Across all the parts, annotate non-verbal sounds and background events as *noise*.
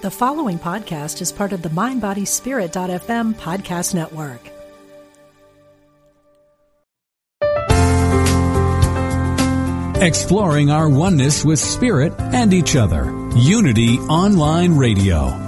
The following podcast is part of the MindBodySpirit.fm podcast network. Exploring our oneness with spirit and each other. Unity Online Radio.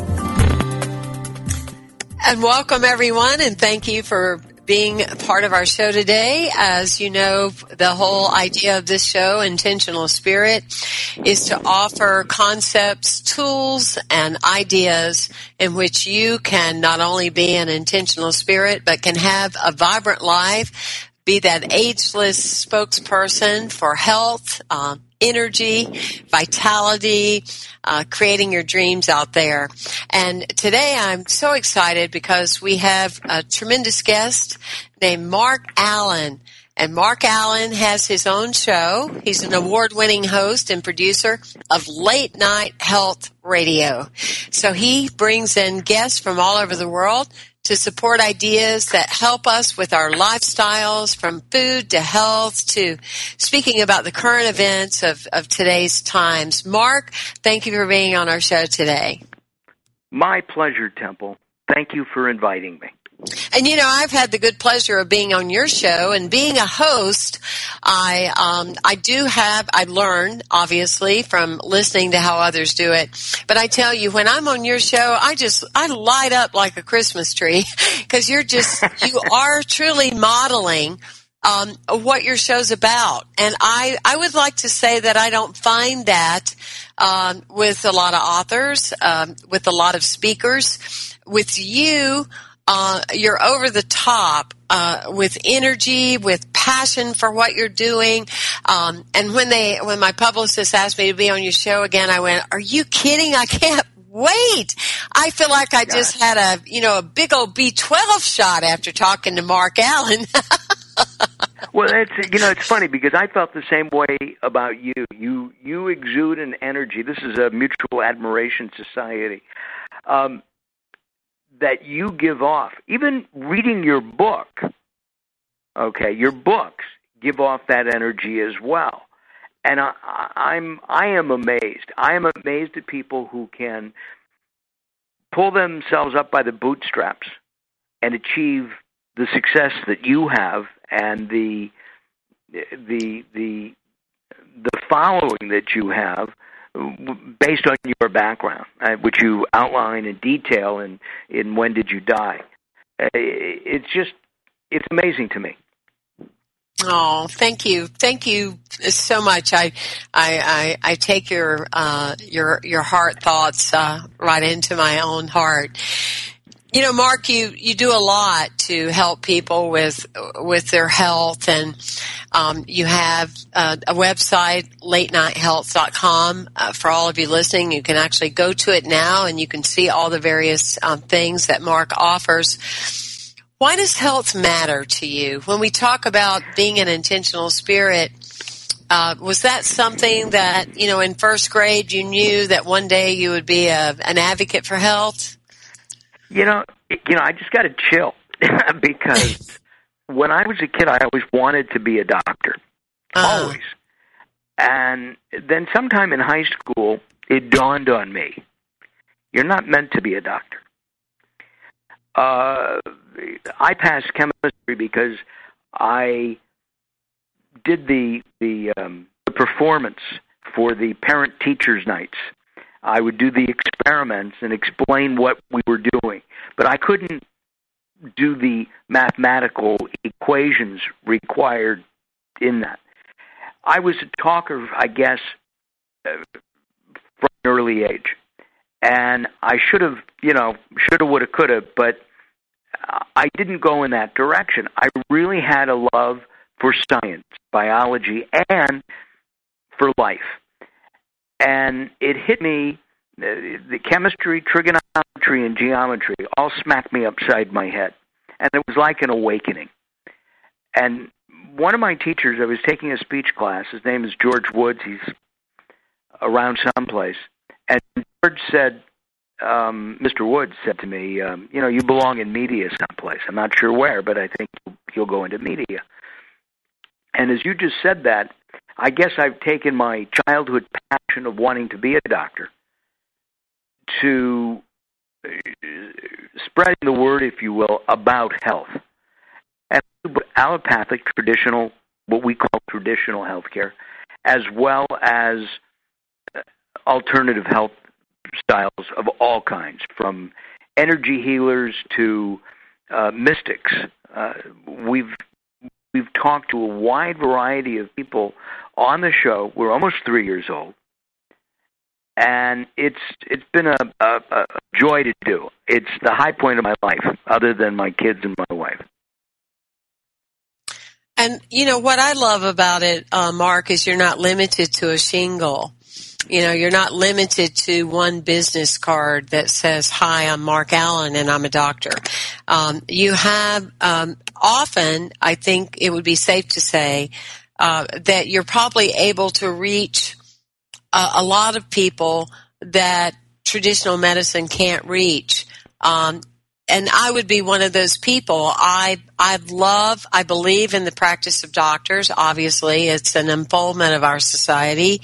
And welcome everyone and thank you for being part of our show today. As you know, the whole idea of this show, Intentional Spirit, is to offer concepts, tools, and ideas in which you can not only be an intentional spirit, but can have a vibrant life, be that ageless spokesperson for health, um, energy, vitality, uh, creating your dreams out there. And today I'm so excited because we have a tremendous guest named Mark Alyn. And Mark Alyn has his own show. He's an award winning host and producer of late night health radio. So he brings in guests from all over the world to support ideas that help us with our lifestyles from food to health to speaking about the current events of, of today's times. Mark, thank you for being on our show today. My pleasure, Temple. Thank you for inviting me. And you know, I've had the good pleasure of being on your show and being a host. I um, I do have I learn obviously from listening to how others do it. But I tell you, when I'm on your show, I just I light up like a Christmas tree *laughs* because you're just *laughs* you are truly modeling um, what your show's about. And I, I would like to say that I don't find that um, with a lot of authors, um, with a lot of speakers. With you, uh, you're over the top uh, with energy, with passion for what you're doing. Um, and when they, when my publicist asked me to be on your show again, I went, "Are you kidding? I can't wait. I feel like I just had a, you know, a big old B12 shot after talking to Mark Alyn. *laughs* well, it's you know it's funny because I felt the same way about you. You you exude an energy. This is a mutual admiration society. Um, that you give off, even reading your book, okay, your books give off that energy as well. And I, I'm I am amazed. I am amazed at people who can pull themselves up by the bootstraps and achieve the success that you have and the the the the following that you have based on your background, uh, which you outline in detail in in when did you die. Uh, it's just it's amazing to me. Oh, thank you, thank you so much. I I I, I take your uh, your your heart thoughts uh, right into my own heart. You know, Mark, you, you do a lot to help people with with their health, and um, you have uh, a website, latenighthealth.com. Uh, for all of you listening, you can actually go to it now, and you can see all the various um, things that Mark offers. Why does health matter to you? When we talk about being an intentional spirit, uh, was that something that you know in first grade you knew that one day you would be a, an advocate for health? You know, you know, I just got to chill *laughs* because when I was a kid, I always wanted to be a doctor, uh. always. And then sometime in high school, it dawned on me: you're not meant to be a doctor. Uh, I passed chemistry because I did the the, um, the performance for the parent teachers nights I would do the experiments and explain what we were doing. But I couldn't do the mathematical equations required in that. I was a talker, I guess, uh, from an early age. And I should have, you know, should have, would have, could have, but I didn't go in that direction. I really had a love for science, biology, and for life. And it hit me the chemistry, trigonometry, and geometry all smacked me upside my head. And it was like an awakening. And one of my teachers, I was taking a speech class, his name is George Woods, he's around someplace. And George said, um, Mr. Woods said to me, um, you know, you belong in media someplace. I'm not sure where, but I think you'll go into media. And as you just said that, I guess I've taken my childhood passion of wanting to be a doctor to uh, spreading the word, if you will, about health. And allopathic, traditional, what we call traditional healthcare, as well as uh, alternative health styles of all kinds, from energy healers to uh, mystics. Uh, we've we've talked to a wide variety of people on the show. We're almost three years old, and it's it's been a, a, a joy to do. It's the high point of my life, other than my kids and my wife. And you know what I love about it, uh, Mark, is you're not limited to a shingle. You know, you're not limited to one business card that says, "Hi, I'm Mark Alyn, and I'm a doctor." Um, you have um, often, I think it would be safe to say uh, that you're probably able to reach a, a lot of people that traditional medicine can't reach. Um, and I would be one of those people. I I love, I believe in the practice of doctors. Obviously, it's an unfoldment of our society,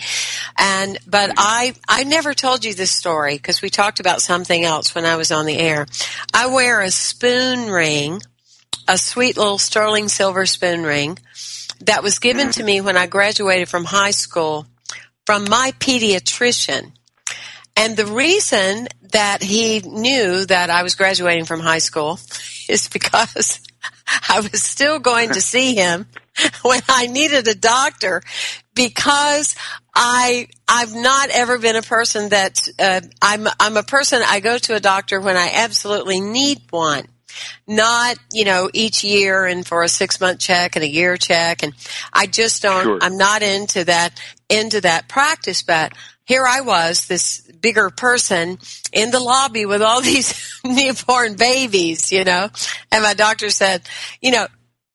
and but I I never told you this story because we talked about something else when I was on the air. I wear a spoon ring, a sweet little sterling silver spoon ring that was given to me when I graduated from high school from my pediatrician. And the reason that he knew that I was graduating from high school *laughs* is because *laughs* I was still going to see him *laughs* when I needed a doctor because I I've not ever been a person that uh, I'm I'm a person I go to a doctor when I absolutely need one not, you know, each year and for a six month check and a year check. And I just don't, sure. I'm not into that, into that practice. But here I was, this bigger person in the lobby with all *laughs* these newborn babies, you know, and my doctor said, you know,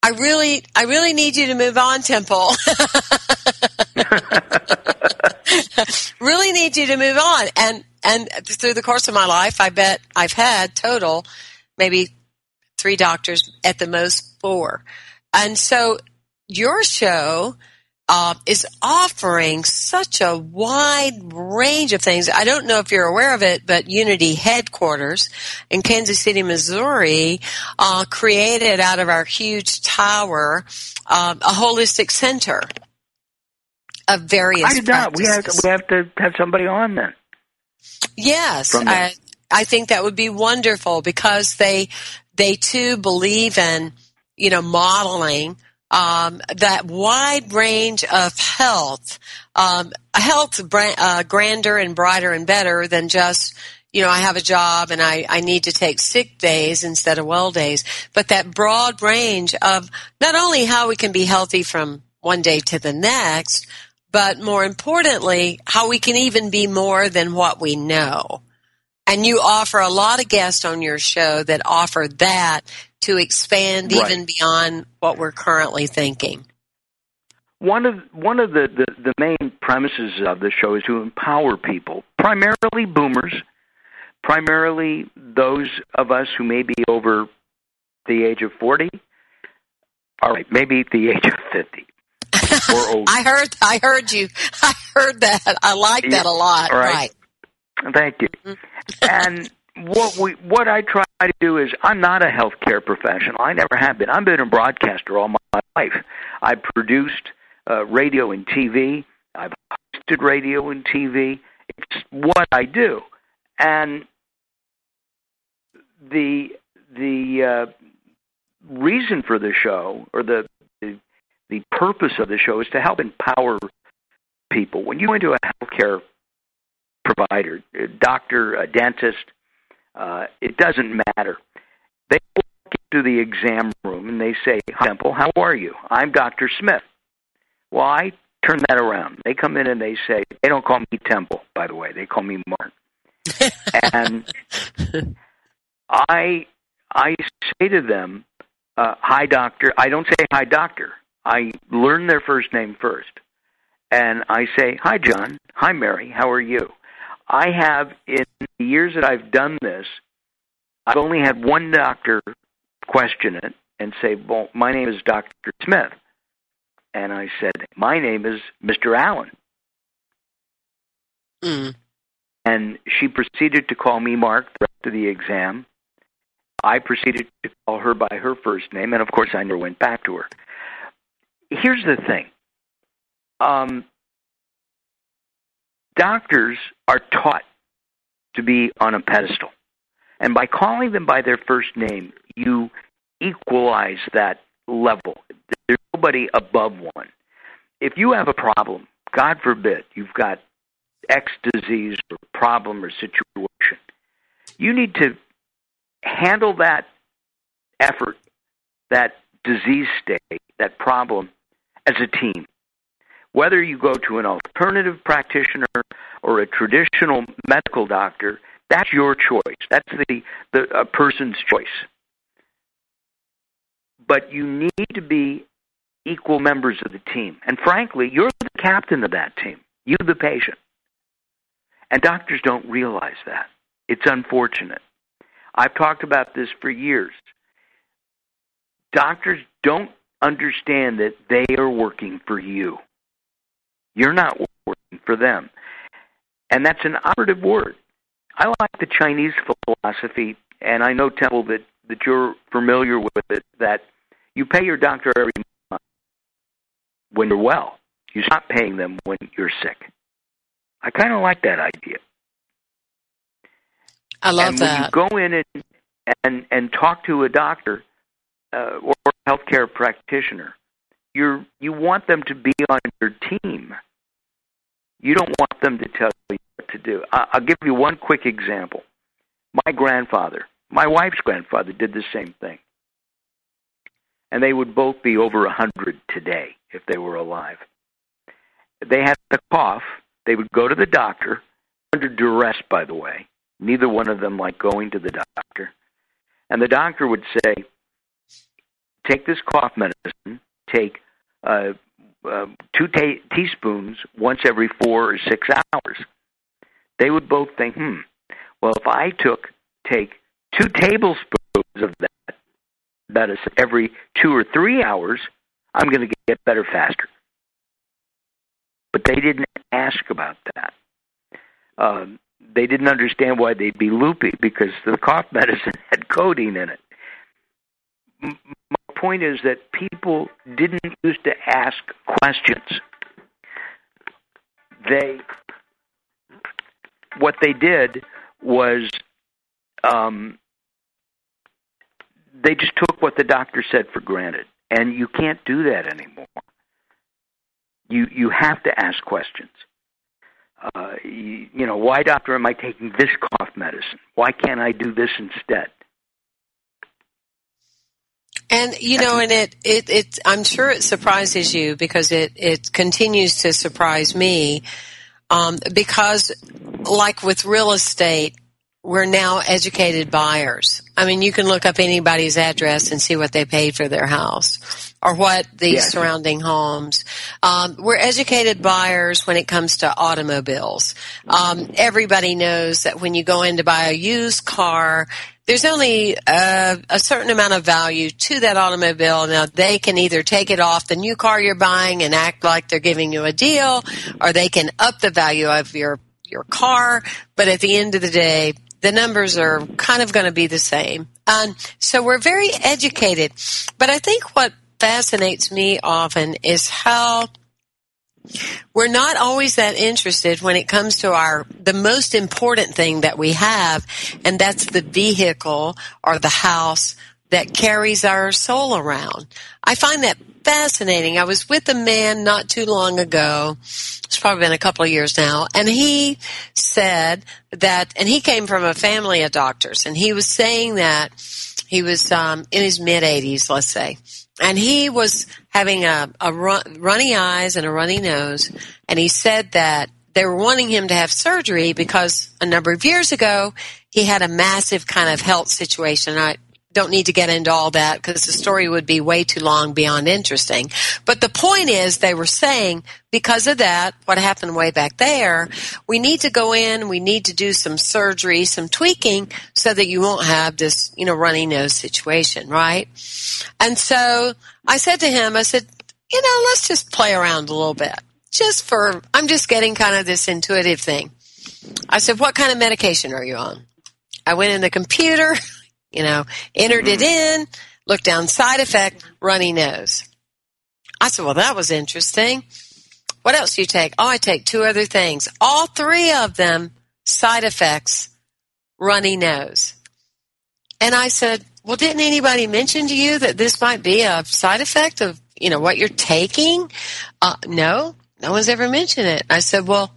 I really, I really need you to move on, Temple. *laughs* really need you to move on. And, and through the course of my life, I bet I've had total maybe three doctors, at the most four. And so your show uh, is offering such a wide range of things. I don't know if you're aware of it, but Unity headquarters in Kansas City, Missouri, uh, created out of our huge tower uh, a holistic center of various. I did not. We have, we have to have somebody on then. Yes, I, I think that would be wonderful because they they too believe in, you know, modeling um, that wide range of health, um, health uh, grander and brighter and better than just, you know, I have a job and I, I need to take sick days instead of well days, but that broad range of not only how we can be healthy from one day to the next, but more importantly, how we can even be more than what we know. And you offer a lot of guests on your show that offer that to expand right. even beyond what we're currently thinking. One of one of the, the, the main premises of the show is to empower people, primarily boomers, primarily those of us who may be over the age of forty. All right, maybe the *laughs* age of fifty. *laughs* I heard I heard you. *laughs* I heard that. I like that a lot. Right. right. Thank you. Mm-hmm and what we what I try to do is I'm not a healthcare professional. I never have been. I've been a broadcaster all my life. I produced uh, radio and TV. I've hosted radio and TV. It's what I do, and the the uh, reason for the show or the, the the purpose of the show is to help empower people. When you go into a healthcare provider, a doctor, a dentist, uh, it doesn't matter. They will to the exam room and they say, Hi, Temple, how are you? I'm Dr. Smith. Well, I turn that around. They come in and they say, they don't call me Temple, by the way. They call me Mark. *laughs* and I I say to them, uh, "Hi, doctor." I don't say "Hi, doctor." I learn their first name first, and I say, "Hi, John. Hi, Mary. How are you?" I have in the years that I've done this, I've only had one doctor question it and say, "Well, my name is Doctor Smith," and I said, "My name is Mister Alyn." Mm. And she proceeded to call me Mark the rest of the exam. I proceeded to call her by her first name, and of course, I never went back to her. Here's the thing um, doctors are taught to be on a pedestal. And by calling them by their first name, you equalize that level. There's nobody above one. If you have a problem, God forbid, you've got X disease or problem or situation, you need to handle that effort, that disease state, that problem as a team. Whether you go to an alternative practitioner or a traditional medical doctor, that's your choice. That's the, the a person's choice. But you need to be equal members of the team. And frankly, you're the captain of that team. You, the patient. And doctors don't realize that. It's unfortunate. I've talked about this for years. Doctors don't understand that they are working for you. You're not working for them. And that's an operative word. I like the Chinese philosophy, and I know, Temple, that, that you're familiar with it, that you pay your doctor every month when you're well. You stop paying them when you're sick. I kind of like that idea. I love and that. when you go in and and and talk to a doctor uh, or a healthcare practitioner, you you want them to be on your team. You don't want them to tell you what to do. I, I'll give you one quick example. My grandfather, my wife's grandfather, did the same thing, and they would both be over a hundred today if they were alive. They had a cough. They would go to the doctor under duress, by the way Neither one of them liked going to the doctor. And the doctor would say, take this cough medicine, take uh, uh, two ta- teaspoons once every four or six hours. They would both think, hmm, well, if I took, take two tablespoons of that medicine every two or three hours, I'm going to get better faster. But they didn't ask about that. Um, they didn't understand why they'd be loopy because the cough medicine *laughs* had codeine in it. Point is that people didn't used to ask questions. They, what they did was, um, they just took what the doctor said for granted, and you can't do that anymore. You you have to ask questions uh, you, you know, why, doctor, am I taking this cough medicine? Why can't I do this instead? And you know, and it, it, it, I'm sure it surprises you because it, it continues to surprise me. Um, because like with real estate, we're now educated buyers. I mean, you can look up anybody's address and see what they paid for their house or what the Yes. surrounding homes. Um, we're educated buyers when it comes to automobiles. Um, everybody knows that when you go in to buy a used car, there's only a, a certain amount of value to that automobile. Now they can either take it off the new car you're buying and act like they're giving you a deal, or they can up the value of your your car. But at the end of the day, the numbers are kind of going to be the same. Um, so we're very educated. But I think what fascinates me often is how we're not always that interested when it comes to our the most important thing that we have and that's the vehicle or the house that carries our soul around. I find that fascinating. I was with a man not too long ago. It's probably been a couple of years now. And he said that and he came from a family of doctors and he was saying that He was um, in his mid 80s, let's say. And he was having a, a run, runny eyes and a runny nose. And he said that they were wanting him to have surgery because a number of years ago he had a massive kind of health situation. I don't need to get into all that because the story would be way too long beyond interesting. But the point is they were saying because of that, what happened way back there, we need to go in, we need to do some surgery, some tweaking so that you won't have this, you know, runny nose situation, right? And so I said to him, I said, you know, let's just play around a little bit. Just for, I'm just getting kind of this intuitive thing. I said, what kind of medication are you on? I went in the computer. *laughs* you know, entered it in, looked down side effect, runny nose. I said, well, that was interesting. What else do you take? Oh, I take two other things. All three of them side effects, runny nose. And I said, well, didn't anybody mention to you that this might be a side effect of, you know, what you're taking? Uh, no, no one's ever mentioned it. I said, well,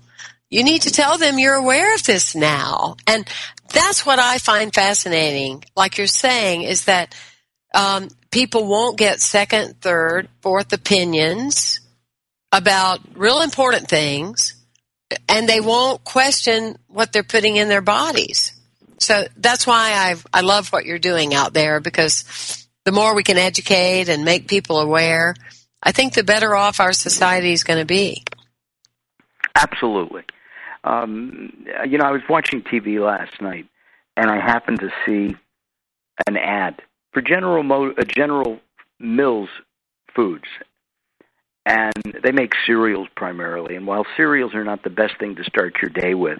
you need to tell them you're aware of this now. And that's what I find fascinating. Like you're saying, is that um, people won't get second, third, fourth opinions about real important things, and they won't question what they're putting in their bodies. So that's why I I love what you're doing out there because the more we can educate and make people aware, I think the better off our society is going to be. Absolutely. Um, you know, I was watching TV last night, and I happened to see an ad for General Mo- uh, General Mills Foods, and they make cereals primarily. And while cereals are not the best thing to start your day with,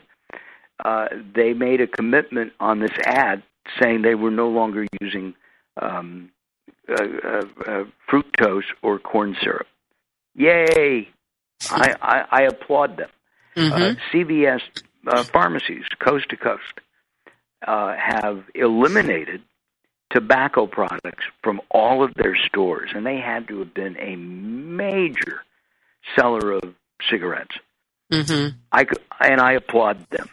uh, they made a commitment on this ad saying they were no longer using um, uh, uh, uh fructose or corn syrup. Yay! I, I, I applaud them. Mm-hmm. Uh, CVS uh, pharmacies, coast to coast, uh, have eliminated tobacco products from all of their stores, and they had to have been a major seller of cigarettes. Mm-hmm. I and I applaud them.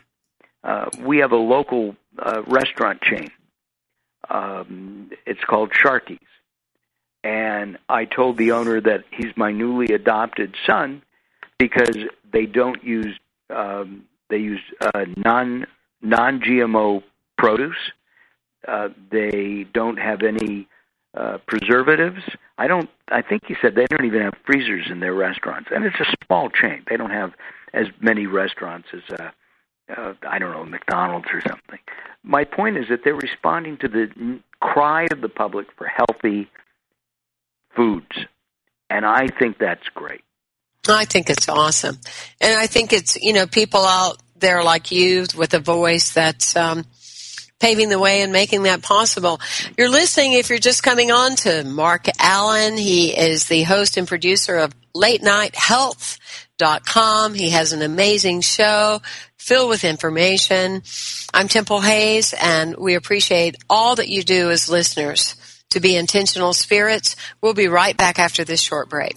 Uh, we have a local uh, restaurant chain. Um, it's called Sharky's, and I told the owner that he's my newly adopted son because they don't use um, they use uh, non non GMO produce. Uh, they don't have any uh, preservatives. I don't. I think he said they don't even have freezers in their restaurants, and it's a small chain. They don't have as many restaurants as uh, uh, I don't know McDonald's or something. My point is that they're responding to the cry of the public for healthy foods, and I think that's great. I think it's awesome. And I think it's, you know, people out there like you with a voice that's um, paving the way and making that possible. You're listening, if you're just coming on, to Mark Alyn. He is the host and producer of Late Night Health. Dot com. He has an amazing show filled with information. I'm Temple Hayes, and we appreciate all that you do as listeners to be intentional spirits. We'll be right back after this short break.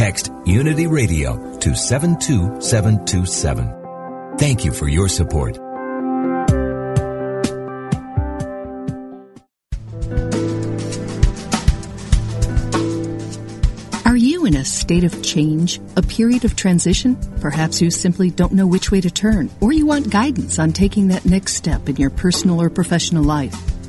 Text Unity Radio to 72727. Thank you for your support. Are you in a state of change, a period of transition? Perhaps you simply don't know which way to turn, or you want guidance on taking that next step in your personal or professional life.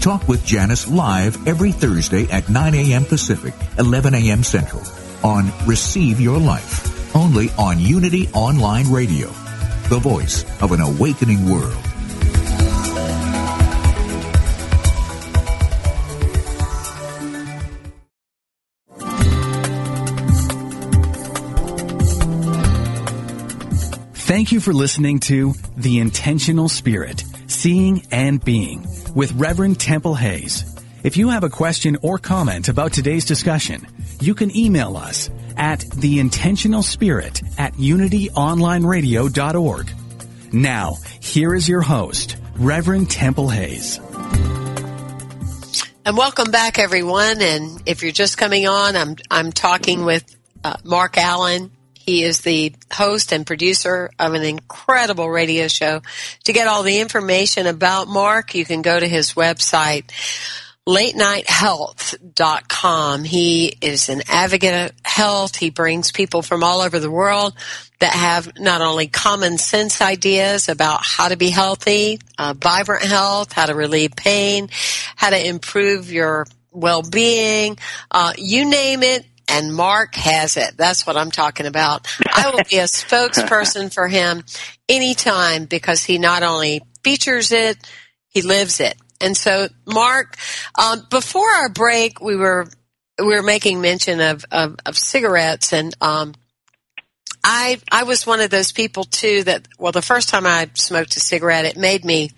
Talk with Janice live every Thursday at 9 a.m. Pacific, 11 a.m. Central on Receive Your Life, only on Unity Online Radio, the voice of an awakening world. Thank you for listening to The Intentional Spirit, Seeing and Being with Reverend Temple Hayes. If you have a question or comment about today's discussion, you can email us at theintentionalspirit at unityonlineradio.org. Now, here is your host, Reverend Temple Hayes. And welcome back, everyone. And if you're just coming on, I'm I'm talking with uh, Mark Alyn. He is the host and producer of an incredible radio show. To get all the information about Mark, you can go to his website, latenighthealth.com. He is an advocate of health. He brings people from all over the world that have not only common sense ideas about how to be healthy, uh, vibrant health, how to relieve pain, how to improve your well-being, uh, you name it, and Mark has it. That's what I'm talking about. I will be a *laughs* spokesperson for him anytime because he not only features it, he lives it. And so, Mark, um, before our break, we were we were making mention of of, of cigarettes, and um, I I was one of those people too that well, the first time I smoked a cigarette, it made me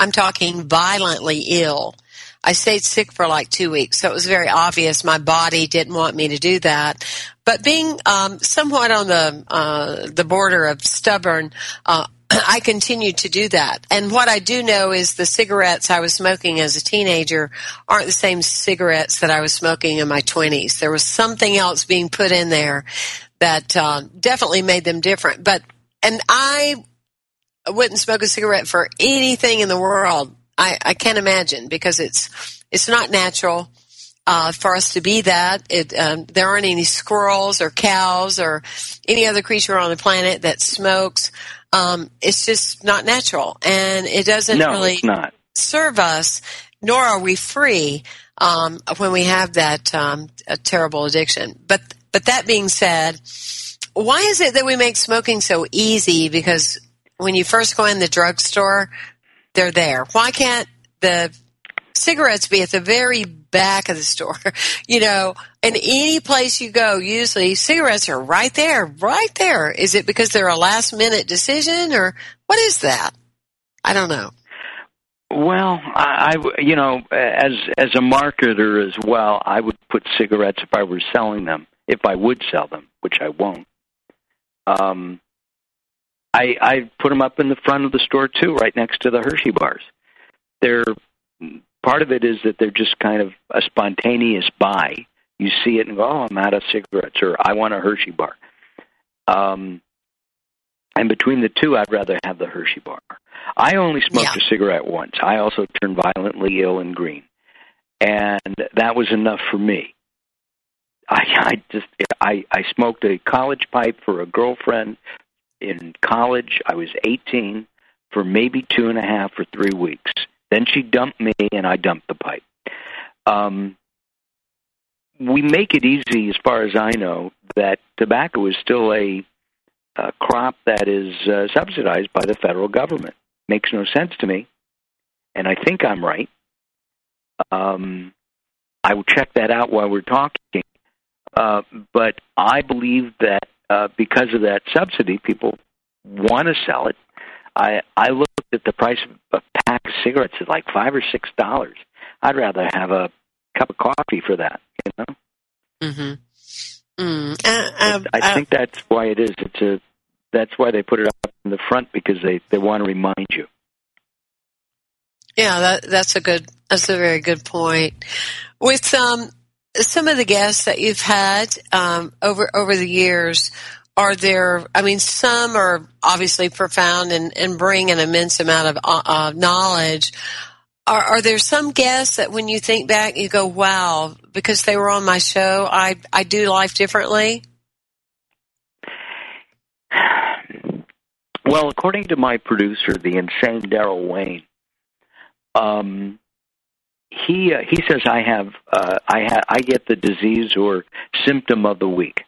I'm talking violently ill. I stayed sick for like two weeks, so it was very obvious my body didn't want me to do that. But being um, somewhat on the uh, the border of stubborn, uh, *clears throat* I continued to do that. And what I do know is the cigarettes I was smoking as a teenager aren't the same cigarettes that I was smoking in my 20s. There was something else being put in there that uh, definitely made them different. But and I wouldn't smoke a cigarette for anything in the world I, I can't imagine because it's it's not natural uh, for us to be that. It, um, there aren't any squirrels or cows or any other creature on the planet that smokes. Um, it's just not natural, and it doesn't no, really serve us. Nor are we free um, when we have that um, terrible addiction. But but that being said, why is it that we make smoking so easy? Because when you first go in the drugstore, they're there. Why can't the cigarettes be at the very back of the store? *laughs* you know, in any place you go, usually cigarettes are right there, right there. Is it because they're a last minute decision or what is that? I don't know. Well, I, I you know, as as a marketer as well, I would put cigarettes if I were selling them, if I would sell them, which I won't. Um, I I put them up in the front of the store too, right next to the Hershey bars. They're part of it is that they're just kind of a spontaneous buy. You see it and go, "Oh, I'm out of cigarettes," or "I want a Hershey bar." Um, and between the two, I'd rather have the Hershey bar. I only smoked yeah. a cigarette once. I also turned violently ill and green, and that was enough for me. I, I just I I smoked a college pipe for a girlfriend in college. I was 18 for maybe two and a half or three weeks. Then she dumped me, and I dumped the pipe. Um, we make it easy, as far as I know, that tobacco is still a, a crop that is uh, subsidized by the federal government. Makes no sense to me, and I think I'm right. Um, I will check that out while we're talking. Uh, but I believe that uh, because of that subsidy, people want to sell it. I I looked at the price of a pack of cigarettes at like five or six dollars. I'd rather have a cup of coffee for that. You know. Mm-hmm. Mm. Uh, um, I think uh, that's why it is. It's a that's why they put it up in the front because they they want to remind you. Yeah, that, that's a good, that's a very good point. With um, some of the guests that you've had um, over over the years, are there? I mean, some are obviously profound and, and bring an immense amount of uh, uh, knowledge. Are, are there some guests that when you think back, you go, "Wow," because they were on my show, I I do life differently. Well, according to my producer, the insane Daryl Wayne, um, he uh, he says I have uh, I ha- I get the disease or symptom of the week.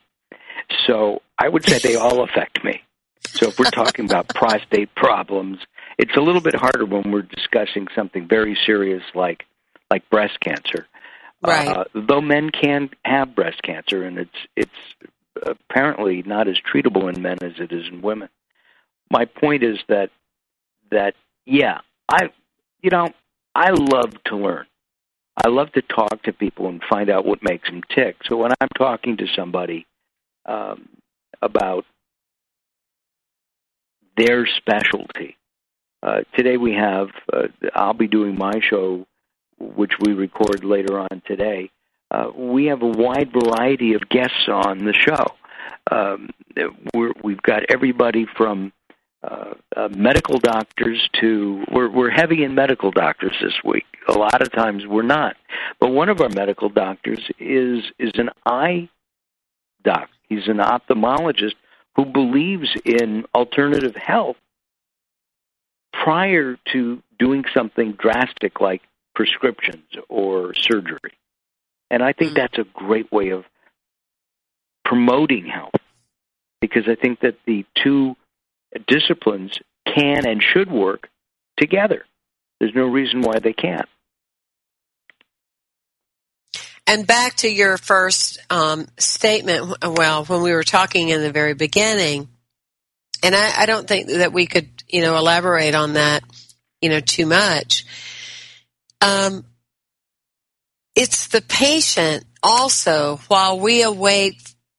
So I would say they all affect me. So if we're talking about *laughs* prostate problems, it's a little bit harder when we're discussing something very serious like like breast cancer. Right. Uh, though men can have breast cancer, and it's it's apparently not as treatable in men as it is in women. My point is that that yeah, I you know I love to learn. I love to talk to people and find out what makes them tick. So when I'm talking to somebody um, about their specialty, uh, today we have, uh, I'll be doing my show, which we record later on today. Uh, we have a wide variety of guests on the show. Um, we're, we've got everybody from uh, uh, medical doctors to we're we're heavy in medical doctors this week. A lot of times we're not, but one of our medical doctors is is an eye doc. He's an ophthalmologist who believes in alternative health prior to doing something drastic like prescriptions or surgery. And I think mm-hmm. that's a great way of promoting health because I think that the two disciplines can and should work together. There's no reason why they can't. And back to your first um, statement, well, when we were talking in the very beginning, and I, I don't think that we could, you know, elaborate on that, you know, too much. Um, it's the patient also, while we await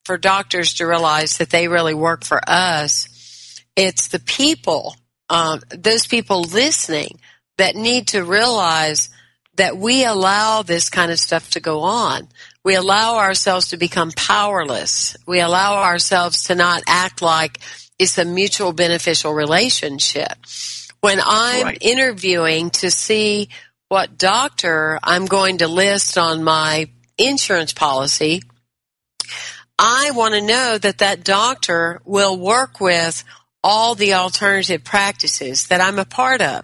for doctors to realize that they really work for us, it's the people, um, those people listening that need to realize that we allow this kind of stuff to go on. We allow ourselves to become powerless. We allow ourselves to not act like it's a mutual beneficial relationship. When I'm right. interviewing to see what doctor I'm going to list on my insurance policy, I want to know that that doctor will work with all the alternative practices that I'm a part of,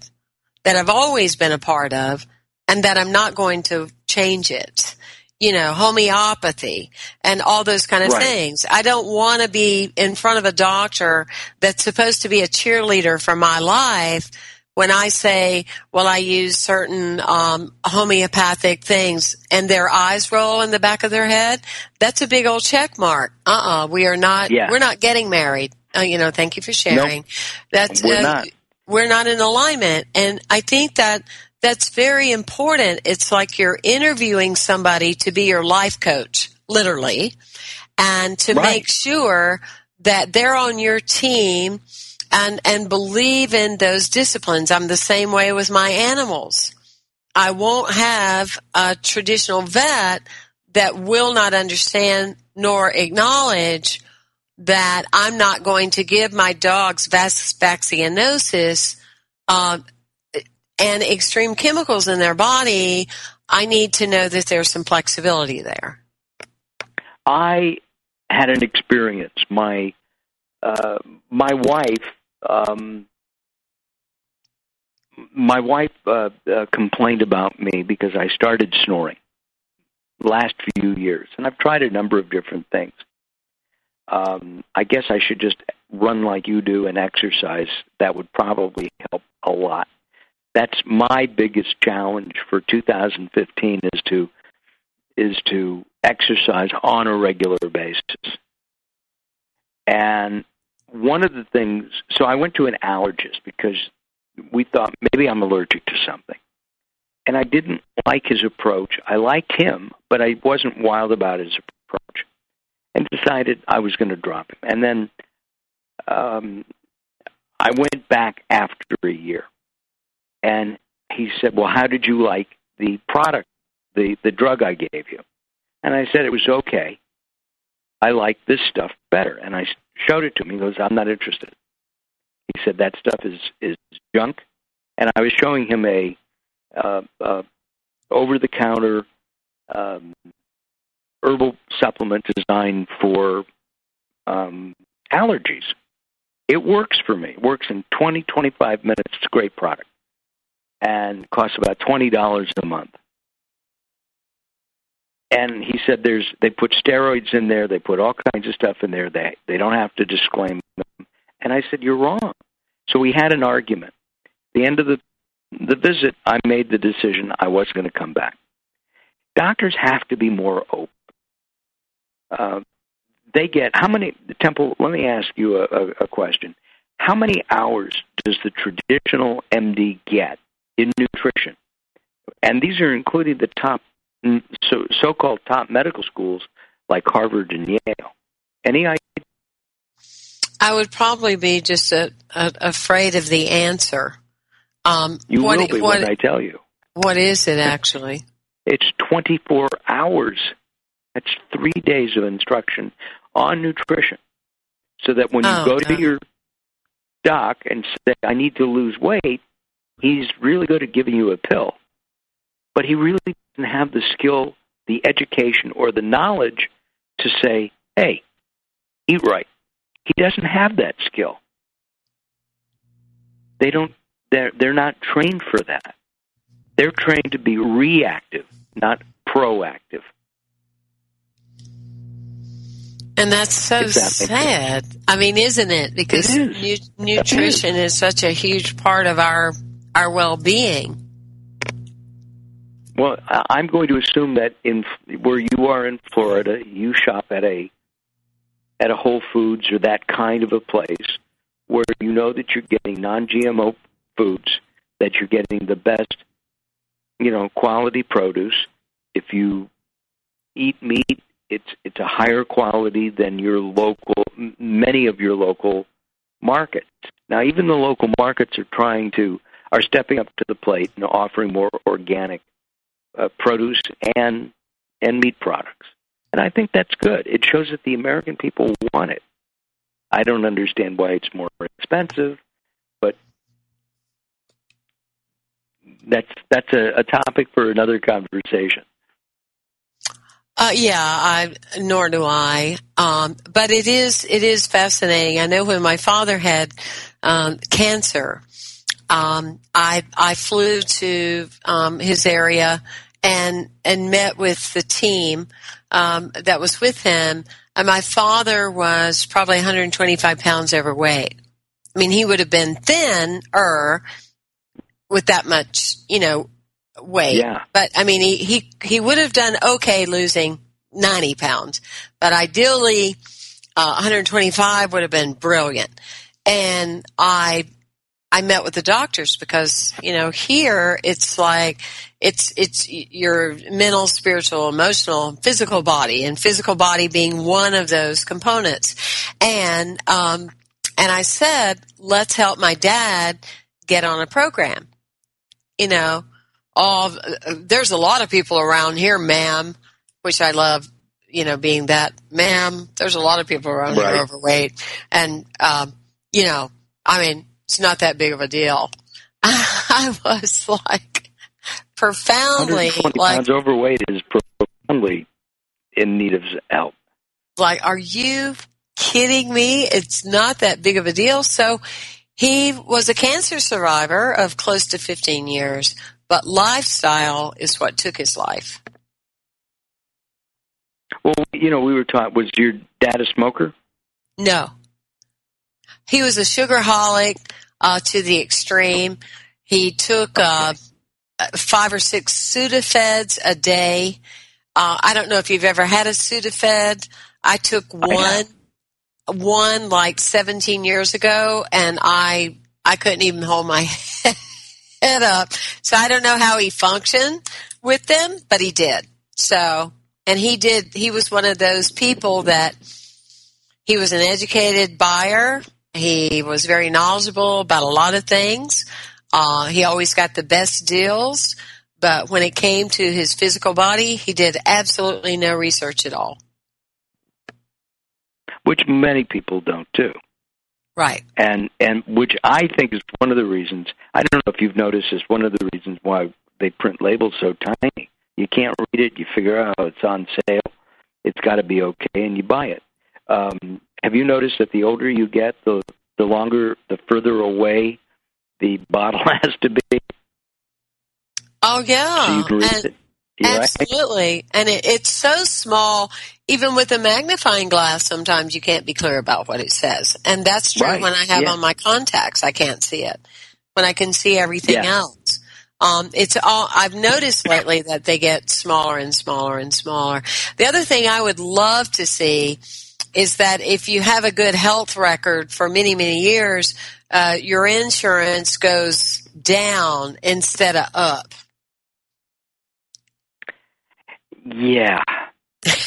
that I've always been a part of, and that I'm not going to change it. You know, homeopathy and all those kind of right. things. I don't want to be in front of a doctor that's supposed to be a cheerleader for my life when I say, well, I use certain um, homeopathic things and their eyes roll in the back of their head, that's a big old check mark. Uh-uh. We are not, yeah. we're not getting married. Uh, you know, thank you for sharing. Nope. That's we're uh, not. We're not in alignment, and I think that that's very important. It's like you're interviewing somebody to be your life coach, literally, and to right. make sure that they're on your team and and believe in those disciplines. I'm the same way with my animals. I won't have a traditional vet that will not understand nor acknowledge that I'm not going to give my dogs vaccianosis uh, and extreme chemicals in their body. I need to know that there's some flexibility there. I had an experience. My uh, my wife, um, my wife uh, uh, complained about me because I started snoring last few years, and I've tried a number of different things um, I guess I should just run like you do and exercise. That would probably help a lot. That's my biggest challenge for 2015 is to is to exercise on a regular basis. And one of the things, so I went to an allergist because we thought maybe I'm allergic to something. And I didn't like his approach. I liked him, but I wasn't wild about his approach and decided I was going to drop him. And then um, I went back after a year, and he said, "Well, how did you like the product, the the drug I gave you?" And I said it was okay. I like this stuff better, and I showed it to him. He goes, "I'm not interested." He said that stuff is is junk, and I was showing him a uh, uh, over the counter um, herbal supplement designed for um, allergies. It works for me. It works in 20, 25 minutes. It's a great product and costs about $20 a month. And he said there's they put steroids in there, they put all kinds of stuff in there. They they don't have to disclaim them. And I said you're wrong. So we had an argument. At the end of the the visit, I made the decision I was going to come back. Doctors have to be more open. Uh, they get how many temple let me ask you a, a, a question. How many hours does the traditional md get in nutrition? And these are including the top so so-called top medical schools like harvard and yale. Any idea? I would probably be just a, afraid of the answer. Um, you what, will be what, when i tell you. What is it actually? It's 24 hours that's three days of instruction on nutrition so that when you Oh, go to your doc and say, I need to lose weight, he's really good at giving you a pill. But he really doesn't have the skill, the education, or the knowledge to say, hey, eat right. He doesn't have that skill. They don't they're they're not trained for that. They're trained to be reactive, not proactive. And that's so that makes sense. sad. I mean, isn't it? Because It is. nu- nutrition is such a huge part of our our well-being. Well, I- I'm going to assume that in where you are in Florida, you shop at a at a Whole Foods or that kind of a place where you know that you're getting non-GMO foods, that you're getting the best, you know, quality produce. If you eat meat, it's it's a higher quality than your local many of your local markets. Now, even the local markets are trying to are stepping up to the plate and offering more organic uh, produce and and meat products. And I think that's good. It shows that the American people want it. I don't understand why it's more expensive, but that's that's a, a topic for another conversation. Uh, yeah, I nor do I. Um, but it is it is fascinating. I know when my father had um, cancer, um, I I flew to um, his area and and met with the team um, that was with him. And my father was probably 125 pounds overweight. I mean, he would have been thin-er with that much, you know, weight. Yeah. But I mean, he, he, he would have done okay losing 90 pounds, but ideally, uh, 125 would have been brilliant. And I, I met with the doctors because, you know, here it's like, it's, it's your mental, spiritual, emotional, physical body and physical body being one of those components. And, um, and I said, let's help my dad get on a program. You know, all there's a lot of people around here, ma'am, which I love. You know, being that, ma'am, there's a lot of people around Right. here overweight, and um, you know, I mean, it's not that big of a deal. *laughs* I was like profoundly 120 like pounds overweight is profoundly in need of help. like, are you kidding me? It's not that big of a deal. So he was a cancer survivor of close to 15 years, but lifestyle is what took his life. Well, you know, we were taught. Was your dad a smoker? No. He was a sugarholic uh, to the extreme. He took uh, five or six Sudafeds a day. Uh, I don't know if you've ever had a Sudafed. I took one, one like 17 years ago, and I I couldn't even hold my *laughs* head up. So I don't know how he functioned with them, but he did. So, and he did. He was one of those people that he was an educated buyer. He was very knowledgeable about a lot of things. Uh, he always got the best deals, but when it came to his physical body, he did absolutely no research at all. Which many people don't do. Right. And and which I think is one of the reasons. I don't know if you've noticed is one of the reasons why they print labels so tiny. You can't read it. You figure out it's on sale. It's got to be okay, and you buy it. Um, have you noticed that the older you get, the the longer, the further away the bottle *laughs* has to be? Oh yeah, so you can read and, it. absolutely. Right? And it, it's so small. Even with a magnifying glass, sometimes you can't be clear about what it says, and that's true right. when I have yeah. on my contacts. I can't see it when I can see everything yeah. else. Um, it's all I've noticed lately that they get smaller and smaller and smaller. The other thing I would love to see is that if you have a good health record for many many years, uh, your insurance goes down instead of up. Yeah,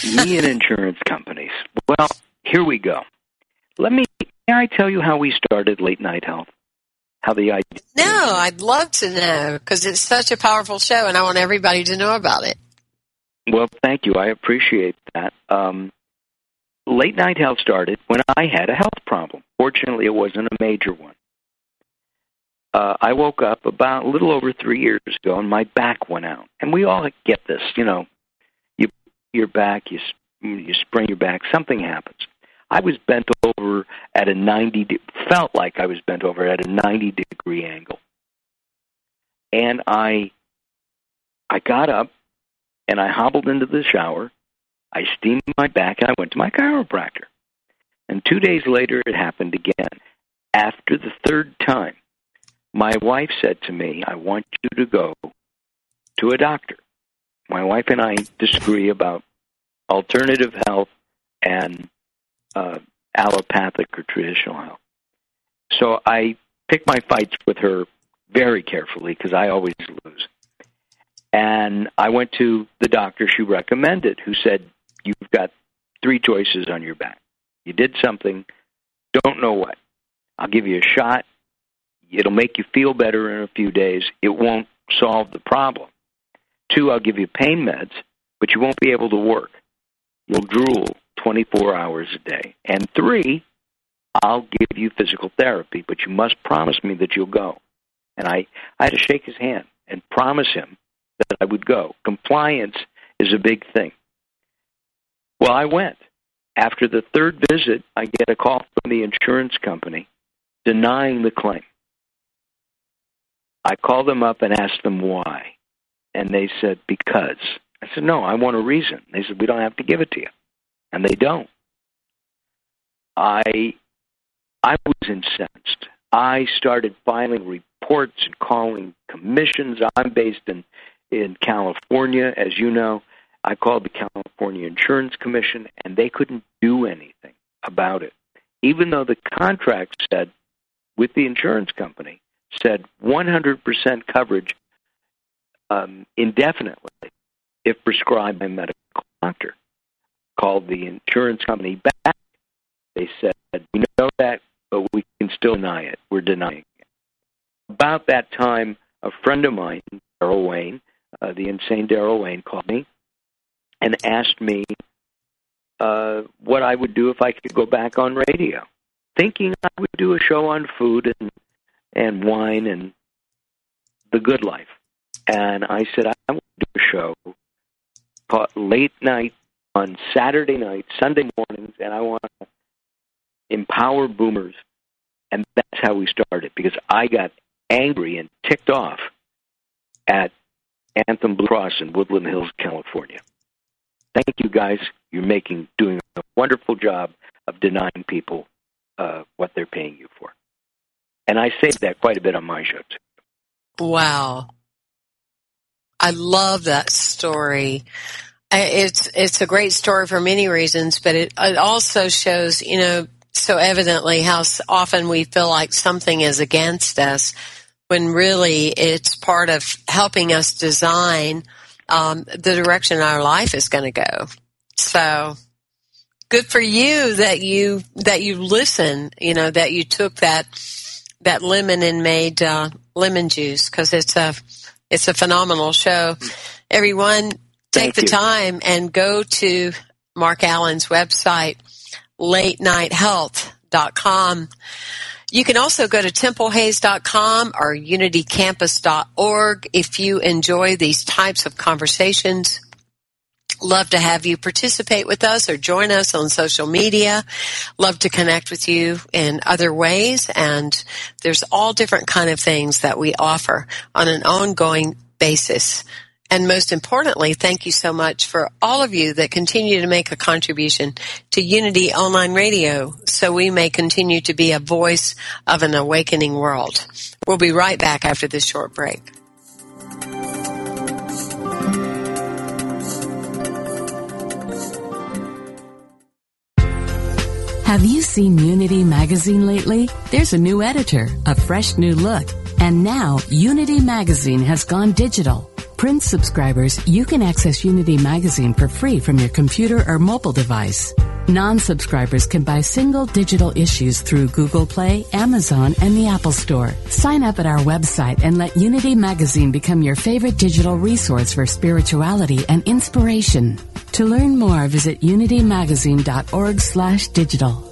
me and *laughs* insurance companies. Well, here we go. Let me. Can I tell you how we started late night health? How the idea? No, I'd love to know because it's such a powerful show, and I want everybody to know about it. Well, thank you. I appreciate that. Um, late night health started when I had a health problem. Fortunately, it wasn't a major one. Uh, I woke up about a little over three years ago, and my back went out. And we all get this, you know. You your back, you you sprain your back, something happens. I was bent over at a 90 de- felt like I was bent over at a 90 degree angle. And I I got up and I hobbled into the shower. I steamed my back and I went to my chiropractor. And 2 days later it happened again. After the third time, my wife said to me, "I want you to go to a doctor." My wife and I disagree about alternative health and uh, allopathic or traditional health. So I pick my fights with her very carefully because I always lose. And I went to the doctor she recommended, who said, You've got three choices on your back. You did something, don't know what. I'll give you a shot. It'll make you feel better in a few days. It won't solve the problem. Two, I'll give you pain meds, but you won't be able to work. You'll drool 24 hours a day. And three, I'll give you physical therapy, but you must promise me that you'll go. And I, I had to shake his hand and promise him that I would go. Compliance is a big thing. Well, I went. After the third visit, I get a call from the insurance company denying the claim. I called them up and asked them why. And they said, because. I said, no, I want a reason. They said, we don't have to give it to you and they don't. I I was incensed. I started filing reports and calling commissions. I'm based in in California, as you know. I called the California Insurance Commission, and they couldn't do anything about it, even though the contract said with the insurance company said 100% coverage um, indefinitely if prescribed by a medical doctor called the insurance company back. They said, We know that, but we can still deny it. We're denying it. About that time, a friend of mine, Daryl Wayne, uh, the insane Daryl Wayne, called me and asked me uh, what I would do if I could go back on radio, thinking I would do a show on food and, and wine and the good life. And I said, I want to do a show called Late Night on Saturday night, Sunday mornings, and I want to empower boomers. And that's how we started because I got angry and ticked off at Anthem Blue Cross in Woodland Hills, California. Thank you guys. You're making doing a wonderful job of denying people uh, what they're paying you for. And I say that quite a bit on my show too. Wow. I love that story. It's it's a great story for many reasons, but it, it also shows, you know, so evidently how often we feel like something is against us when really it's part of helping us design um, the direction our life is going to go. So good for you that you that you listen, you know, that you took that that lemon and made uh, lemon juice because it's a it's a phenomenal show. Everyone, take Thank the you. time and go to Mark Alyn's website, late night health.com. You can also go to templehayes.com or unitycampus.org if you enjoy these types of conversations. Love to have you participate with us or join us on social media. Love to connect with you in other ways. And there's all different kind of things that we offer on an ongoing basis. And most importantly, thank you so much for all of you that continue to make a contribution to Unity Online Radio so we may continue to be a voice of an awakening world. We'll be right back after this short break. Have you seen Unity Magazine lately? There's a new editor, a fresh new look, and now Unity Magazine has gone digital. Print subscribers, you can access Unity Magazine for free from your computer or mobile device. Non-subscribers can buy single digital issues through Google Play, Amazon, and the Apple Store. Sign up at our website and let Unity Magazine become your favorite digital resource for spirituality and inspiration. To learn more, visit unitymagazine.org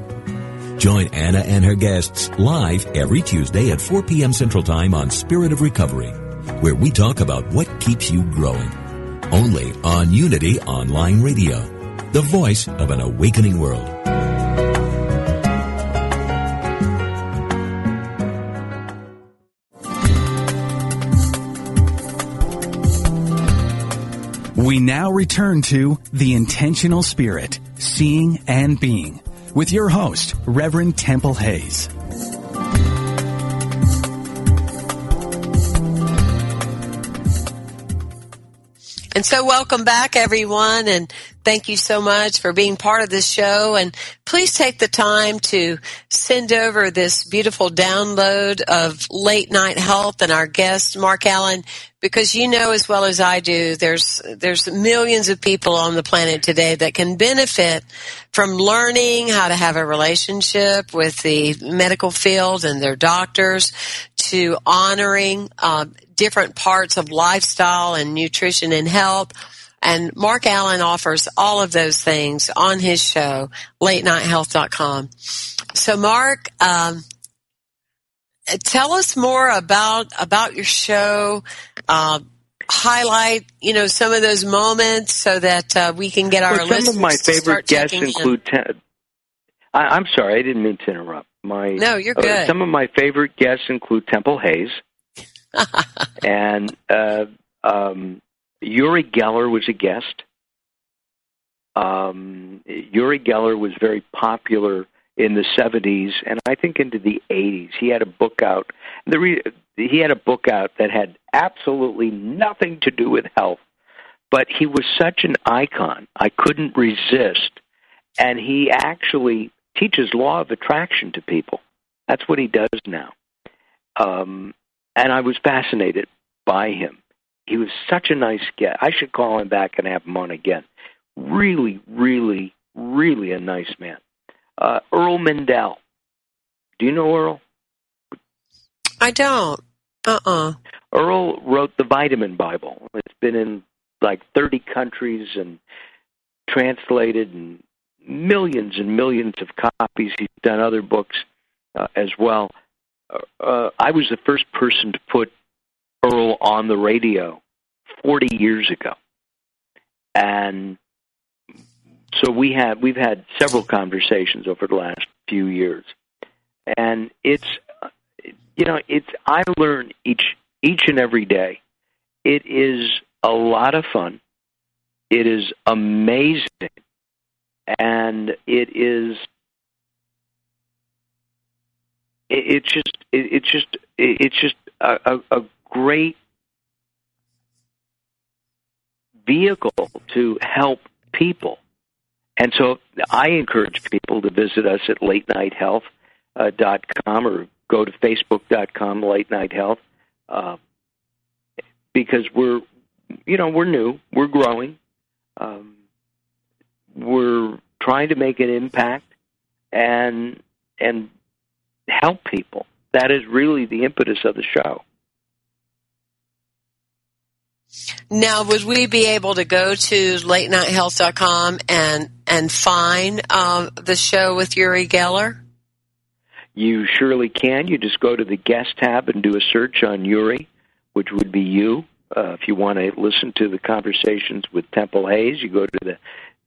Join Anna and her guests live every Tuesday at 4 p.m. Central Time on Spirit of Recovery, where we talk about what keeps you growing. Only on Unity Online Radio, the voice of an awakening world. We now return to The Intentional Spirit, Seeing and Being, with your host, Reverend Temple Hayes. And so welcome back everyone and thank you so much for being part of this show. And please take the time to send over this beautiful download of late night health and our guest Mark Alyn because you know as well as I do there's there's millions of people on the planet today that can benefit from learning how to have a relationship with the medical field and their doctors to honoring um, different parts of lifestyle and nutrition and health. And Mark Alyn offers all of those things on his show, latenighthealth.com. So Mark, um, tell us more about, about your show. Uh, highlight, you know, some of those moments so that uh, we can get our well, some of my favorite guests include. Ten, I, am sorry, I didn't mean to interrupt. My no, you're good. Uh, some of my favorite guests include Temple Hayes, *laughs* and uh, um, Uri Geller was a guest. Um, Uri Geller was very popular in the 70s and I think into the 80s. He had a book out. The re- he had a book out that had absolutely nothing to do with health, but he was such an icon. I couldn't resist. And he actually teaches law of attraction to people. That's what he does now. Um, and I was fascinated by him. He was such a nice guy. I should call him back and have him on again. Really, really, really a nice man. Uh, Earl Mindell. Do you know Earl? I don't. Uh-uh. Earl wrote the Vitamin Bible. It's been in like 30 countries and translated and millions and millions of copies. He's done other books uh, as well. Uh, I was the first person to put Earl on the radio 40 years ago. And so we have we've had several conversations over the last few years. And it's you know, it's I learn each each and every day. It is a lot of fun. It is amazing and it is it's just it, it's just it, it's just a, a, a great vehicle to help people. And so I encourage people to visit us at late night health uh, dot com or go to facebook.com late night health uh, because we're you know we're new we're growing um, we're trying to make an impact and and help people. That is really the impetus of the show. Now, would we be able to go to latenighthealth.com and and find um, the show with Uri Geller? You surely can. You just go to the guest tab and do a search on Uri, which would be you. Uh, if you want to listen to the conversations with Temple Hayes, you go to the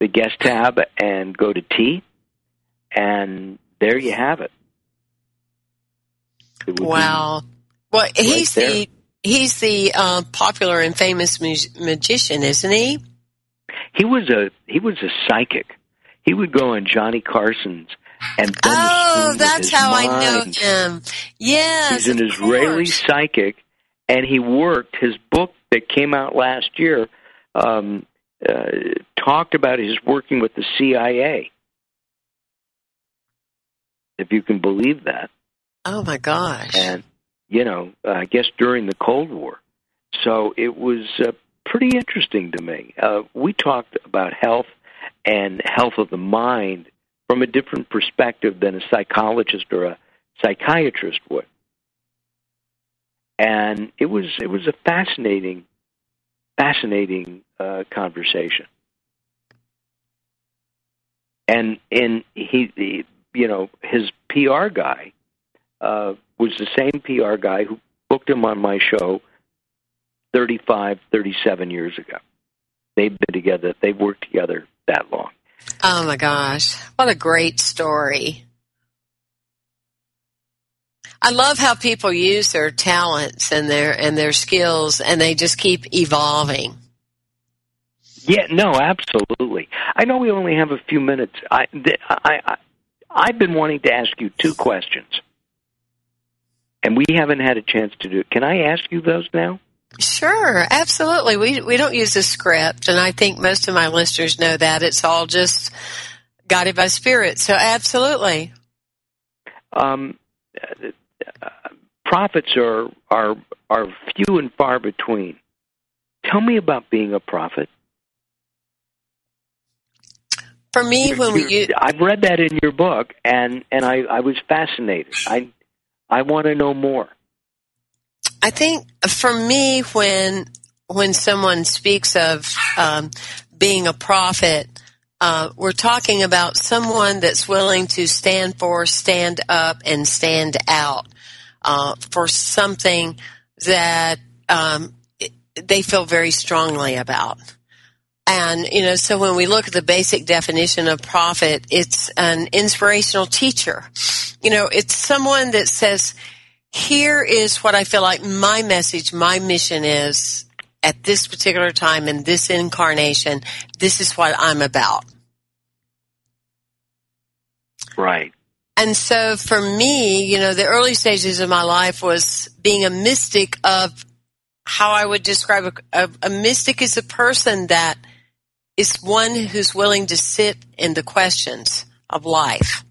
the guest tab and go to T, and there you have it. Wow. Well, he's there. the he's the uh, popular and famous mu- magician, isn't he? He was a he was a psychic. He would go on Johnny Carson's and oh, that's how mind. I know him. Yes, he's an Israeli course. psychic, and he worked his book that came out last year. Um, uh, talked about his working with the CIA. If you can believe that. Oh my gosh. And, you know, I guess during the Cold War. So it was uh, pretty interesting to me. Uh, we talked about health and health of the mind from a different perspective than a psychologist or a psychiatrist would. And it was it was a fascinating fascinating uh, conversation. And and he, he, you know, his PR guy uh, was the same PR guy who booked him on my show 35, 37 years ago. They've been together. They've worked together that long. Oh my gosh. What a great story. I love how people use their talents and their and their skills and they just keep evolving. Yeah, no, absolutely. I know we only have a few minutes. I, I, I, I've been wanting to ask you two questions, and we haven't had a chance to do it. Can I ask you those now? Sure, absolutely. We we don't use a script, and I think most of my listeners know that it's all just guided by spirit. So, absolutely. Um, uh, prophets are are are few and far between. Tell me about being a prophet. For me, when we I've read that in your book, and and I I was fascinated. I I want to know more. I think for me, when when someone speaks of um, being a prophet, uh, we're talking about someone that's willing to stand for, stand up, and stand out uh, for something that um, they feel very strongly about. And, you know, so when we look at the basic definition of prophet, it's an inspirational teacher. You know, it's someone that says, here is what I feel like my message, my mission is at this particular time in this incarnation. This is what I'm about. Right. And so for me, you know, the early stages of my life was being a mystic of how I would describe a, a, a mystic is a person that is one who's willing to sit in the questions of life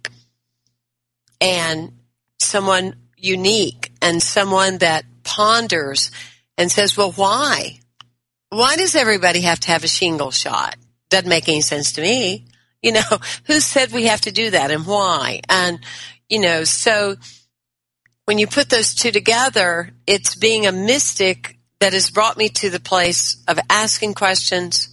and someone unique and someone that ponders and says, well, why? Why does everybody have to have a shingle shot? Doesn't make any sense to me. You know, *laughs* who said we have to do that and why? And, you know, so when you put those two together, it's being a mystic that has brought me to the place of asking questions,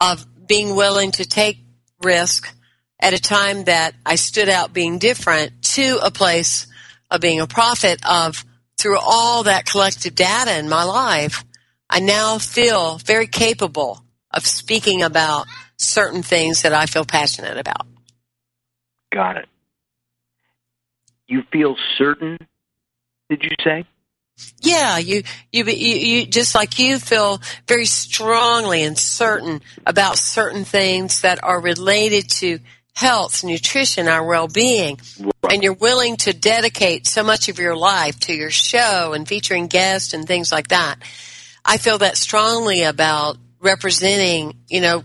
of being willing to take risk at a time that I stood out being different to a place of being a prophet of through all that collective data in my life, I now feel very capable of speaking about certain things that I feel passionate about. Got it. You feel certain, did you say? Yeah, you, you, you, you, just like you feel very strongly and certain about certain things that are related to health, nutrition, our well-being. And you're willing to dedicate so much of your life to your show and featuring guests and things like that. I feel that strongly about representing, you know,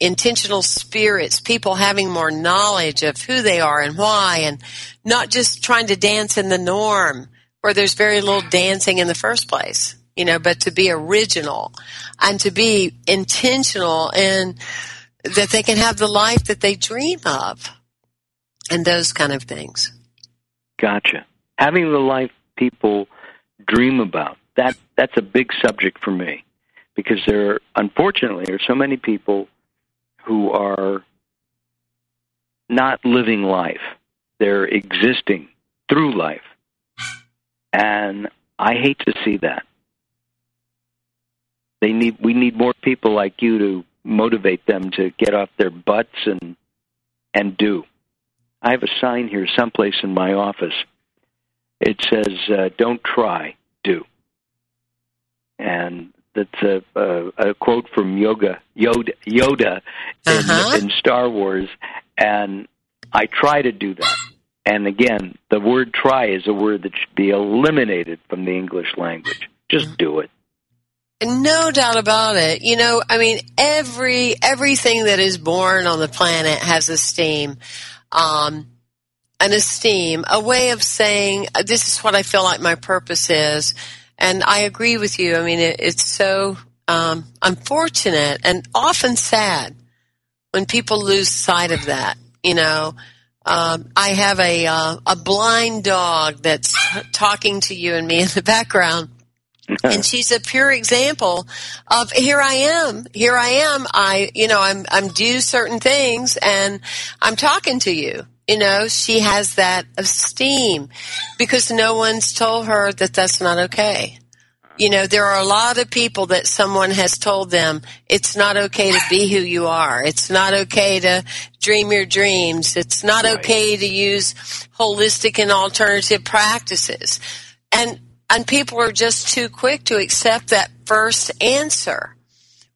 intentional spirits, people having more knowledge of who they are and why and not just trying to dance in the norm where there's very little dancing in the first place, you know, but to be original and to be intentional and that they can have the life that they dream of and those kind of things. Gotcha. Having the life people dream about. That that's a big subject for me because there unfortunately are so many people who are not living life. They're existing through life. And I hate to see that. They need we need more people like you to motivate them to get off their butts and and do. I have a sign here someplace in my office. It says, uh, "Don't try, do." And that's a, a, a quote from Yoga Yoda, Yoda uh-huh. in, in Star Wars, and I try to do that. And again, the word "try" is a word that should be eliminated from the English language. Just do it. No doubt about it. You know, I mean, every everything that is born on the planet has esteem, um, an esteem, a way of saying this is what I feel like my purpose is. And I agree with you. I mean, it, it's so um, unfortunate and often sad when people lose sight of that. You know, um, I have a uh, a blind dog that's talking to you and me in the background and she's a pure example of here I am, here I am. I, you know, I'm, I'm due certain things and I'm talking to you. You know, she has that esteem because no one's told her that that's not okay. You know, there are a lot of people that someone has told them it's not okay to be who you are. It's not okay to dream your dreams. It's not right. okay to use holistic and alternative practices. And and people are just too quick to accept that first answer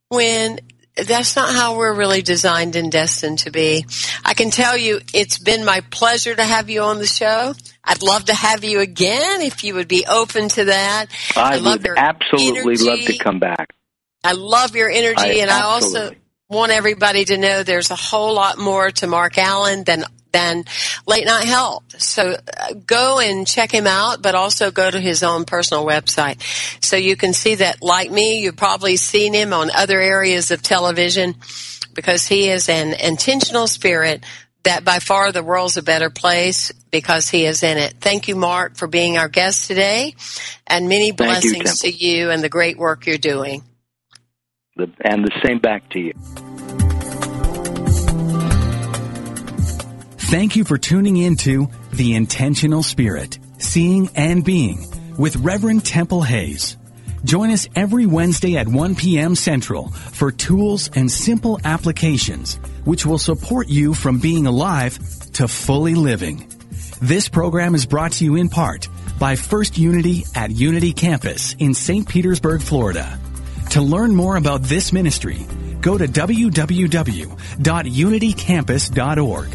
when that's not how we're really designed and destined to be. I can tell you it's been my pleasure to have you on the show. I'd love to have you again if you would be open to that. I, I would absolutely energy. love to come back. I love your energy I, and absolutely. I also want everybody to know there's a whole lot more to Mark Alyn than than late night help. So uh, go and check him out, but also go to his own personal website. So you can see that, like me, you've probably seen him on other areas of television because he is an intentional spirit that by far the world's a better place because he is in it. Thank you, Mark, for being our guest today and many blessings you, to you and the great work you're doing. And the same back to you. Thank you for tuning in to The Intentional Spirit, Seeing and Being with Reverend Temple Hayes. Join us every Wednesday at 1 p.m. Central for tools and simple applications which will support you from being alive to fully living. This program is brought to you in part by First Unity at Unity Campus in St. Petersburg, Florida. To learn more about this ministry, go to www.unitycampus.org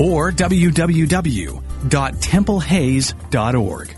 or www.templehayes.org.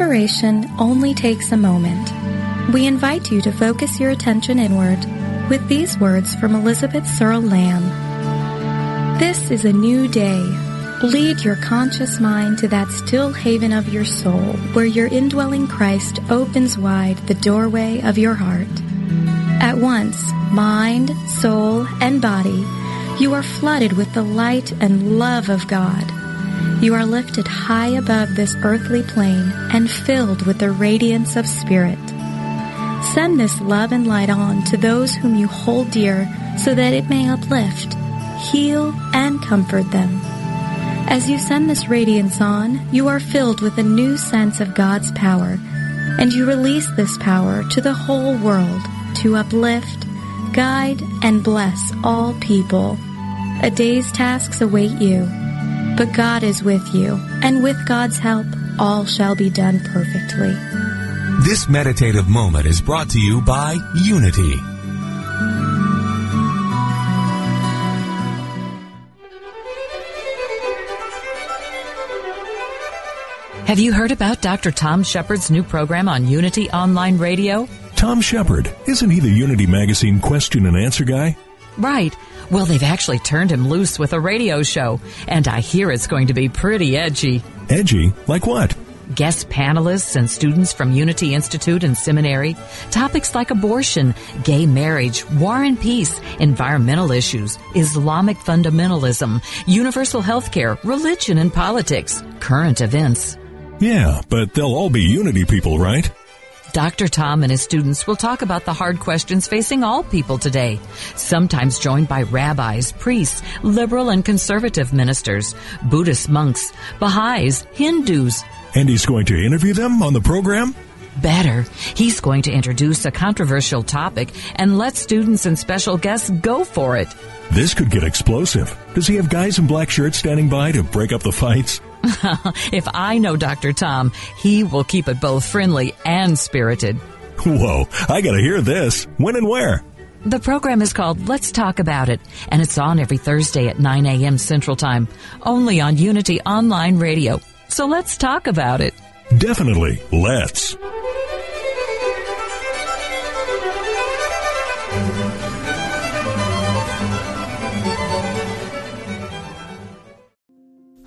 Inspiration only takes a moment. We invite you to focus your attention inward with these words from Elizabeth Searle Lamb. This is a new day. Lead your conscious mind to that still haven of your soul where your indwelling Christ opens wide the doorway of your heart. At once, mind, soul, and body, you are flooded with the light and love of God. You are lifted high above this earthly plane and filled with the radiance of spirit. Send this love and light on to those whom you hold dear so that it may uplift, heal, and comfort them. As you send this radiance on, you are filled with a new sense of God's power, and you release this power to the whole world to uplift, guide, and bless all people. A day's tasks await you but God is with you, and with God's help, all shall be done perfectly. This meditative moment is brought to you by Unity. Have you heard about Dr. Tom Shepherd's new program on Unity Online Radio? Tom Shepherd, isn't he the Unity Magazine question and answer guy? Right. Well, they've actually turned him loose with a radio show, and I hear it's going to be pretty edgy. Edgy? Like what? Guest panelists and students from Unity Institute and Seminary, topics like abortion, gay marriage, war and peace, environmental issues, Islamic fundamentalism, universal health care, religion and politics, current events. Yeah, but they'll all be Unity people, right? Dr. Tom and his students will talk about the hard questions facing all people today, sometimes joined by rabbis, priests, liberal and conservative ministers, Buddhist monks, Baha'is, Hindus. And he's going to interview them on the program? Better, he's going to introduce a controversial topic and let students and special guests go for it. This could get explosive. Does he have guys in black shirts standing by to break up the fights? *laughs* if I know Dr. Tom, he will keep it both friendly and spirited. Whoa, I gotta hear this. When and where? The program is called Let's Talk About It, and it's on every Thursday at 9 a.m. Central Time, only on Unity Online Radio. So let's talk about it. Definitely, let's.